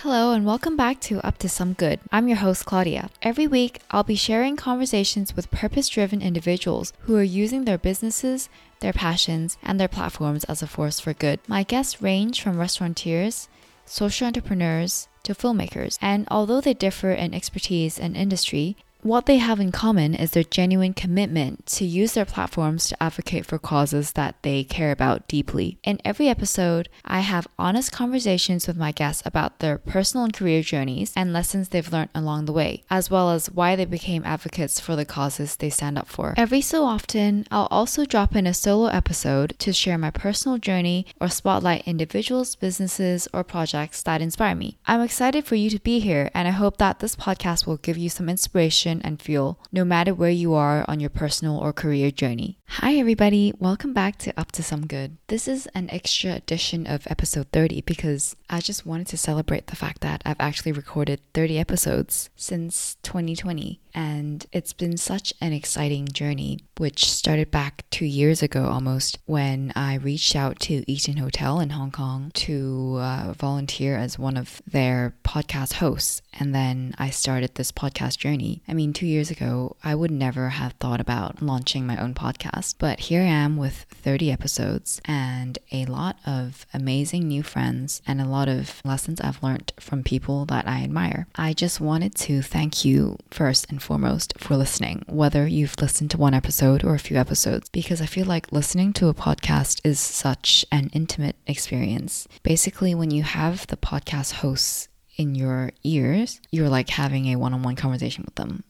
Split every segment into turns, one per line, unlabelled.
Hello, and welcome back to Up to Some Good. I'm your host, Claudia. Every week, I'll be sharing conversations with purpose driven individuals who are using their businesses, their passions, and their platforms as a force for good. My guests range from restaurateurs, social entrepreneurs, to filmmakers, and although they differ in expertise and industry, what they have in common is their genuine commitment to use their platforms to advocate for causes that they care about deeply. In every episode, I have honest conversations with my guests about their personal and career journeys and lessons they've learned along the way, as well as why they became advocates for the causes they stand up for. Every so often, I'll also drop in a solo episode to share my personal journey or spotlight individuals, businesses, or projects that inspire me. I'm excited for you to be here, and I hope that this podcast will give you some inspiration and fuel, no matter where you are on your personal or career journey. Hi, everybody. Welcome back to Up to Some Good. This is an extra edition of episode 30 because I just wanted to celebrate the fact that I've actually recorded 30 episodes since 2020. And it's been such an exciting journey, which started back two years ago almost when I reached out to Eaton Hotel in Hong Kong to uh, volunteer as one of their podcast hosts. And then I started this podcast journey. I mean, two years ago, I would never have thought about launching my own podcast, but here I am with 30 episodes and a lot of amazing new friends and a lot of lessons I've learned from people that I admire. I just wanted to thank you first and foremost for listening, whether you've listened to one episode or a few episodes, because I feel like listening to a podcast is such an intimate experience. Basically, when you have the podcast hosts in your ears, you're like having a one on one conversation with them.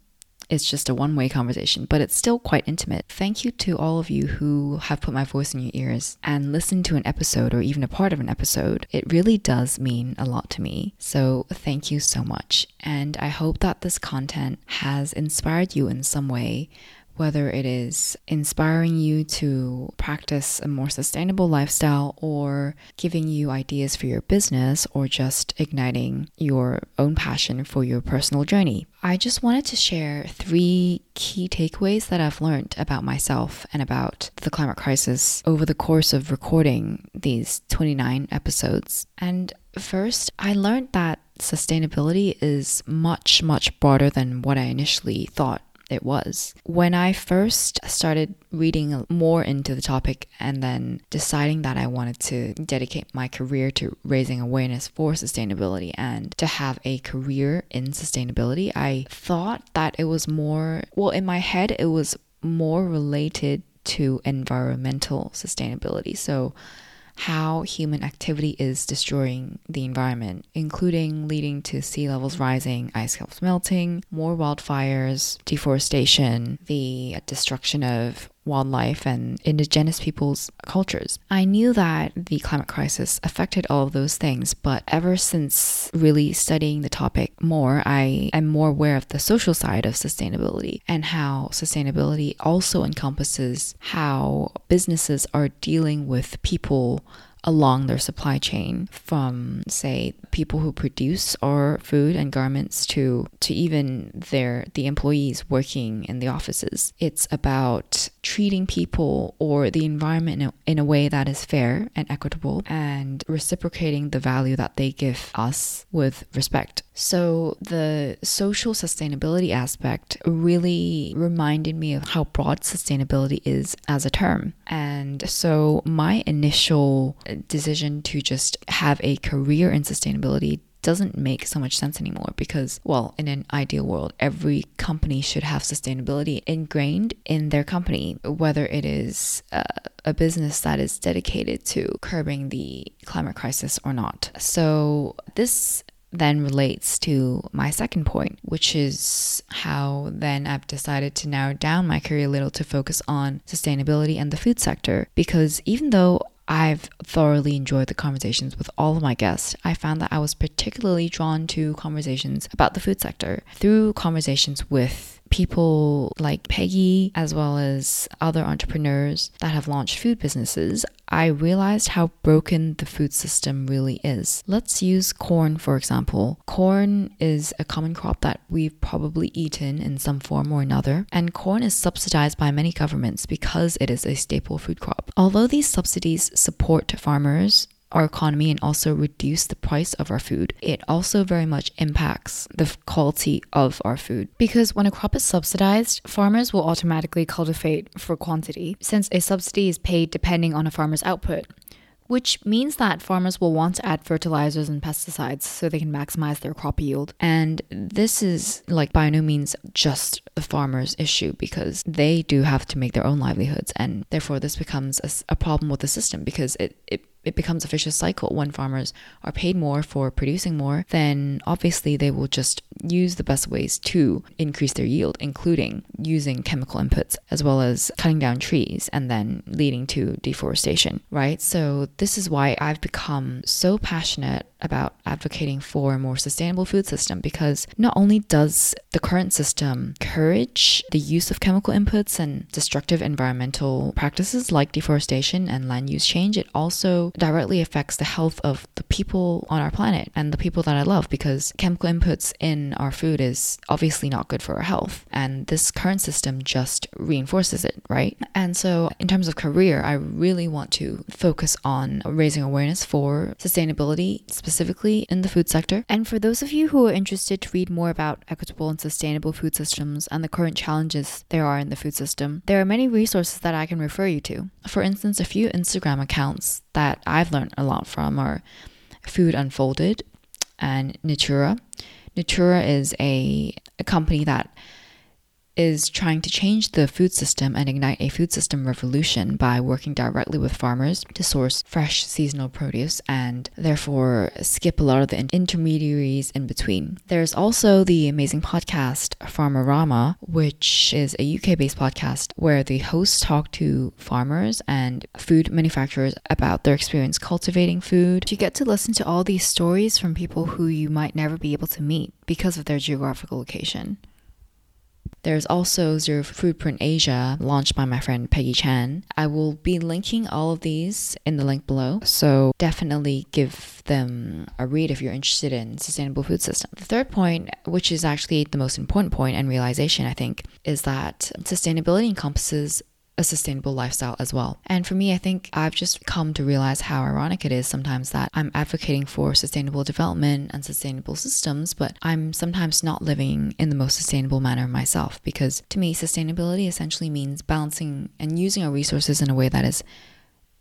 It's just a one way conversation, but it's still quite intimate. Thank you to all of you who have put my voice in your ears and listened to an episode or even a part of an episode. It really does mean a lot to me. So thank you so much. And I hope that this content has inspired you in some way whether it is inspiring you to practice a more sustainable lifestyle or giving you ideas for your business or just igniting your own passion for your personal journey. I just wanted to share three key takeaways that I've learned about myself and about the climate crisis over the course of recording these 29 episodes. And first, I learned that sustainability is much, much broader than what I initially thought it was. When I first started reading more into the topic and then deciding that I wanted to dedicate my career to raising awareness for sustainability and to have a career in sustainability, I thought that it was more, well, in my head, it was more related to environmental sustainability. So, how human activity is destroying the environment, including leading to sea levels rising, ice caps melting, more wildfires, deforestation, the destruction of wildlife and indigenous peoples' cultures. I knew that the climate crisis affected all of those things, but ever since really studying the topic more, I am more aware of the social side of sustainability and how sustainability also encompasses how businesses are dealing with people along their supply chain from say people who produce our food and garments to to even their the employees working in the offices it's about treating people or the environment in a, in a way that is fair and equitable and reciprocating the value that they give us with respect. So the social sustainability aspect really reminded me of how broad sustainability is as a term. And so my initial decision to just have a career in sustainability doesn't make so much sense anymore because, well, in an ideal world, every company should have sustainability ingrained in their company, whether it is uh, a business that is dedicated to curbing the climate crisis or not. So, this then relates to my second point, which is how then I've decided to narrow down my career a little to focus on sustainability and the food sector. Because even though I've thoroughly enjoyed the conversations with all of my guests. I found that I was particularly drawn to conversations about the food sector through conversations with people like Peggy, as well as other entrepreneurs that have launched food businesses, I realized how broken the food system really is. Let's use corn, for example. Corn is a common crop that we've probably eaten in some form or another, and corn is subsidized by many governments because it is a staple food crop. Although these subsidies support farmers, our economy and also reduce the price of our food, it also very much impacts the quality of our food. Because when a crop is subsidized, farmers will automatically cultivate for quantity, since a subsidy is paid depending on a farmer's output which means that farmers will want to add fertilizers and pesticides so they can maximize their crop yield. And this is like by no means just the farmers' issue because they do have to make their own livelihoods, and therefore this becomes a, a problem with the system because it, it it becomes a vicious cycle. When farmers are paid more for producing more, then obviously they will just use the best ways to increase their yield, including using chemical inputs as well as cutting down trees and then leading to deforestation, right? So, this is why I've become so passionate about advocating for a more sustainable food system because not only does the current system encourage the use of chemical inputs and destructive environmental practices like deforestation and land use change, it also directly affects the health of the people on our planet and the people that I love because chemical inputs in our food is obviously not good for our health. And this current system just reinforces it, right? And so, in terms of career, I really want to focus on raising awareness for sustainability specifically in the food sector. And for those of you who are interested to read more about equitable and sustainable food systems and the current challenges there are in the food system, there are many resources that I can refer you to. For instance, a few Instagram accounts that I've learned a lot from are Food Unfolded and Natoora. Natoora is a, a company that is trying to change the food system and ignite a food system revolution by working directly with farmers to source fresh seasonal produce and therefore skip a lot of the intermediaries in between. There's also the amazing podcast Farmerama, which is a UK based podcast where the hosts talk to farmers and food manufacturers about their experience cultivating food. You get to listen to all these stories from people who you might never be able to meet because of their geographical location. There's also Zero Foodprint Asia, launched by my friend Peggy Chan. I will be linking all of these in the link below, so definitely give them a read if you're interested in sustainable food system. The third point, which is actually the most important point and realization, I think, is that sustainability encompasses a sustainable lifestyle as well. And for me, I think I've just come to realize how ironic it is sometimes that I'm advocating for sustainable development and sustainable systems, but I'm sometimes not living in the most sustainable manner myself because to me, sustainability essentially means balancing and using our resources in a way that is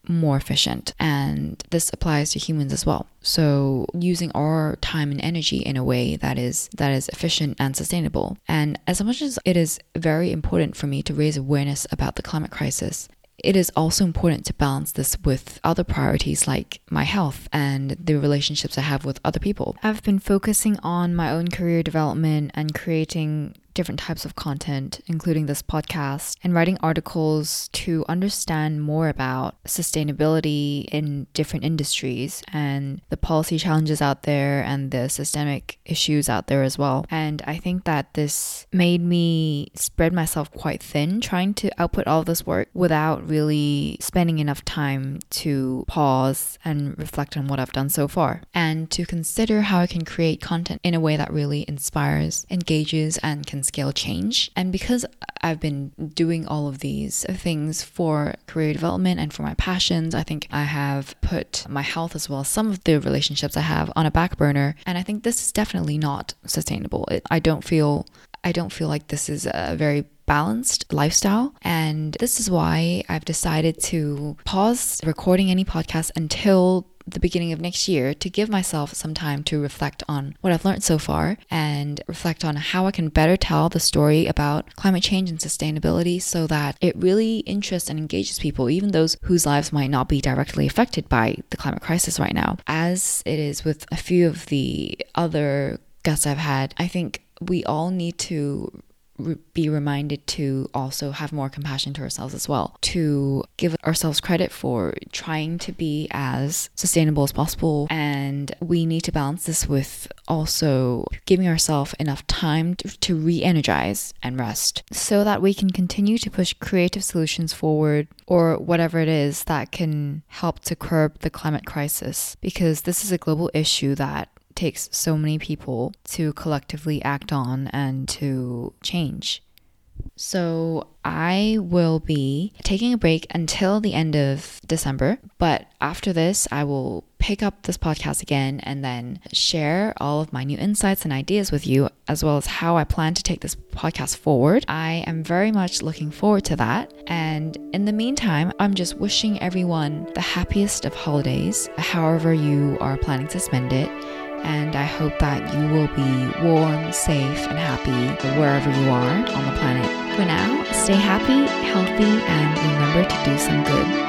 more efficient. And this applies to humans as well. So using our time and energy in a way that is that is efficient and sustainable. And as much as it is very important for me to raise awareness about the climate crisis, it is also important to balance this with other priorities like my health and the relationships I have with other people. I've been focusing on my own career development and creating different types of content, including this podcast, and writing articles to understand more about sustainability in different industries and the policy challenges out there and the systemic issues out there as well. And I think that this made me spread myself quite thin trying to output all this work without really spending enough time to pause and reflect on what I've done so far and to consider how I can create content in a way that really inspires, engages, and can scale change. And because I've been doing all of these things for career development and for my passions, I think I have put my health as well as some of the relationships I have on a back burner. And I think this is definitely not sustainable. It, I don't feel I don't feel like this is a very balanced lifestyle. And this is why I've decided to pause recording any podcast until the beginning of next year to give myself some time to reflect on what I've learned so far and reflect on how I can better tell the story about climate change and sustainability so that it really interests and engages people, even those whose lives might not be directly affected by the climate crisis right now. As it is with a few of the other guests I've had, I think we all need to be reminded to also have more compassion to ourselves as well, to give ourselves credit for trying to be as sustainable as possible. And we need to balance this with also giving ourselves enough time to, to re energize and rest so that we can continue to push creative solutions forward or whatever it is that can help to curb the climate crisis because this is a global issue that takes so many people to collectively act on and to change. So I will be taking a break until the end of December. But after this, I will pick up this podcast again and then share all of my new insights and ideas with you, as well as how I plan to take this podcast forward. I am very much looking forward to that. And in the meantime, I'm just wishing everyone the happiest of holidays, however you are planning to spend it and I hope that you will be warm, safe, and happy wherever you are on the planet. For now, stay happy, healthy, and remember to do some good.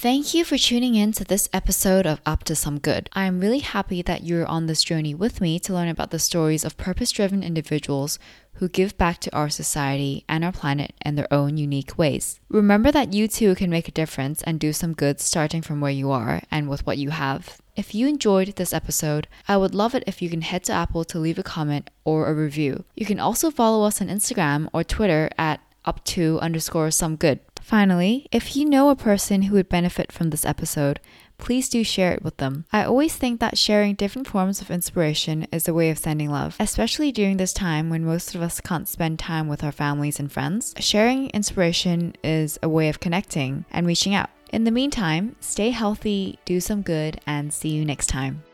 Thank you for tuning in to this episode of Up to Some Good. I am really happy that you're on this journey with me to learn about the stories of purpose driven individuals who give back to our society and our planet in their own unique ways. Remember that you too can make a difference and do some good starting from where you are and with what you have. If you enjoyed this episode, I would love it if you can head to Apple to leave a comment or a review. You can also follow us on Instagram or Twitter at up to underscore some good. Finally, if you know a person who would benefit from this episode, please do share it with them. I always think that sharing different forms of inspiration is a way of sending love, especially during this time when most of us can't spend time with our families and friends. Sharing inspiration is a way of connecting and reaching out. In the meantime, stay healthy, do some good, and see you next time.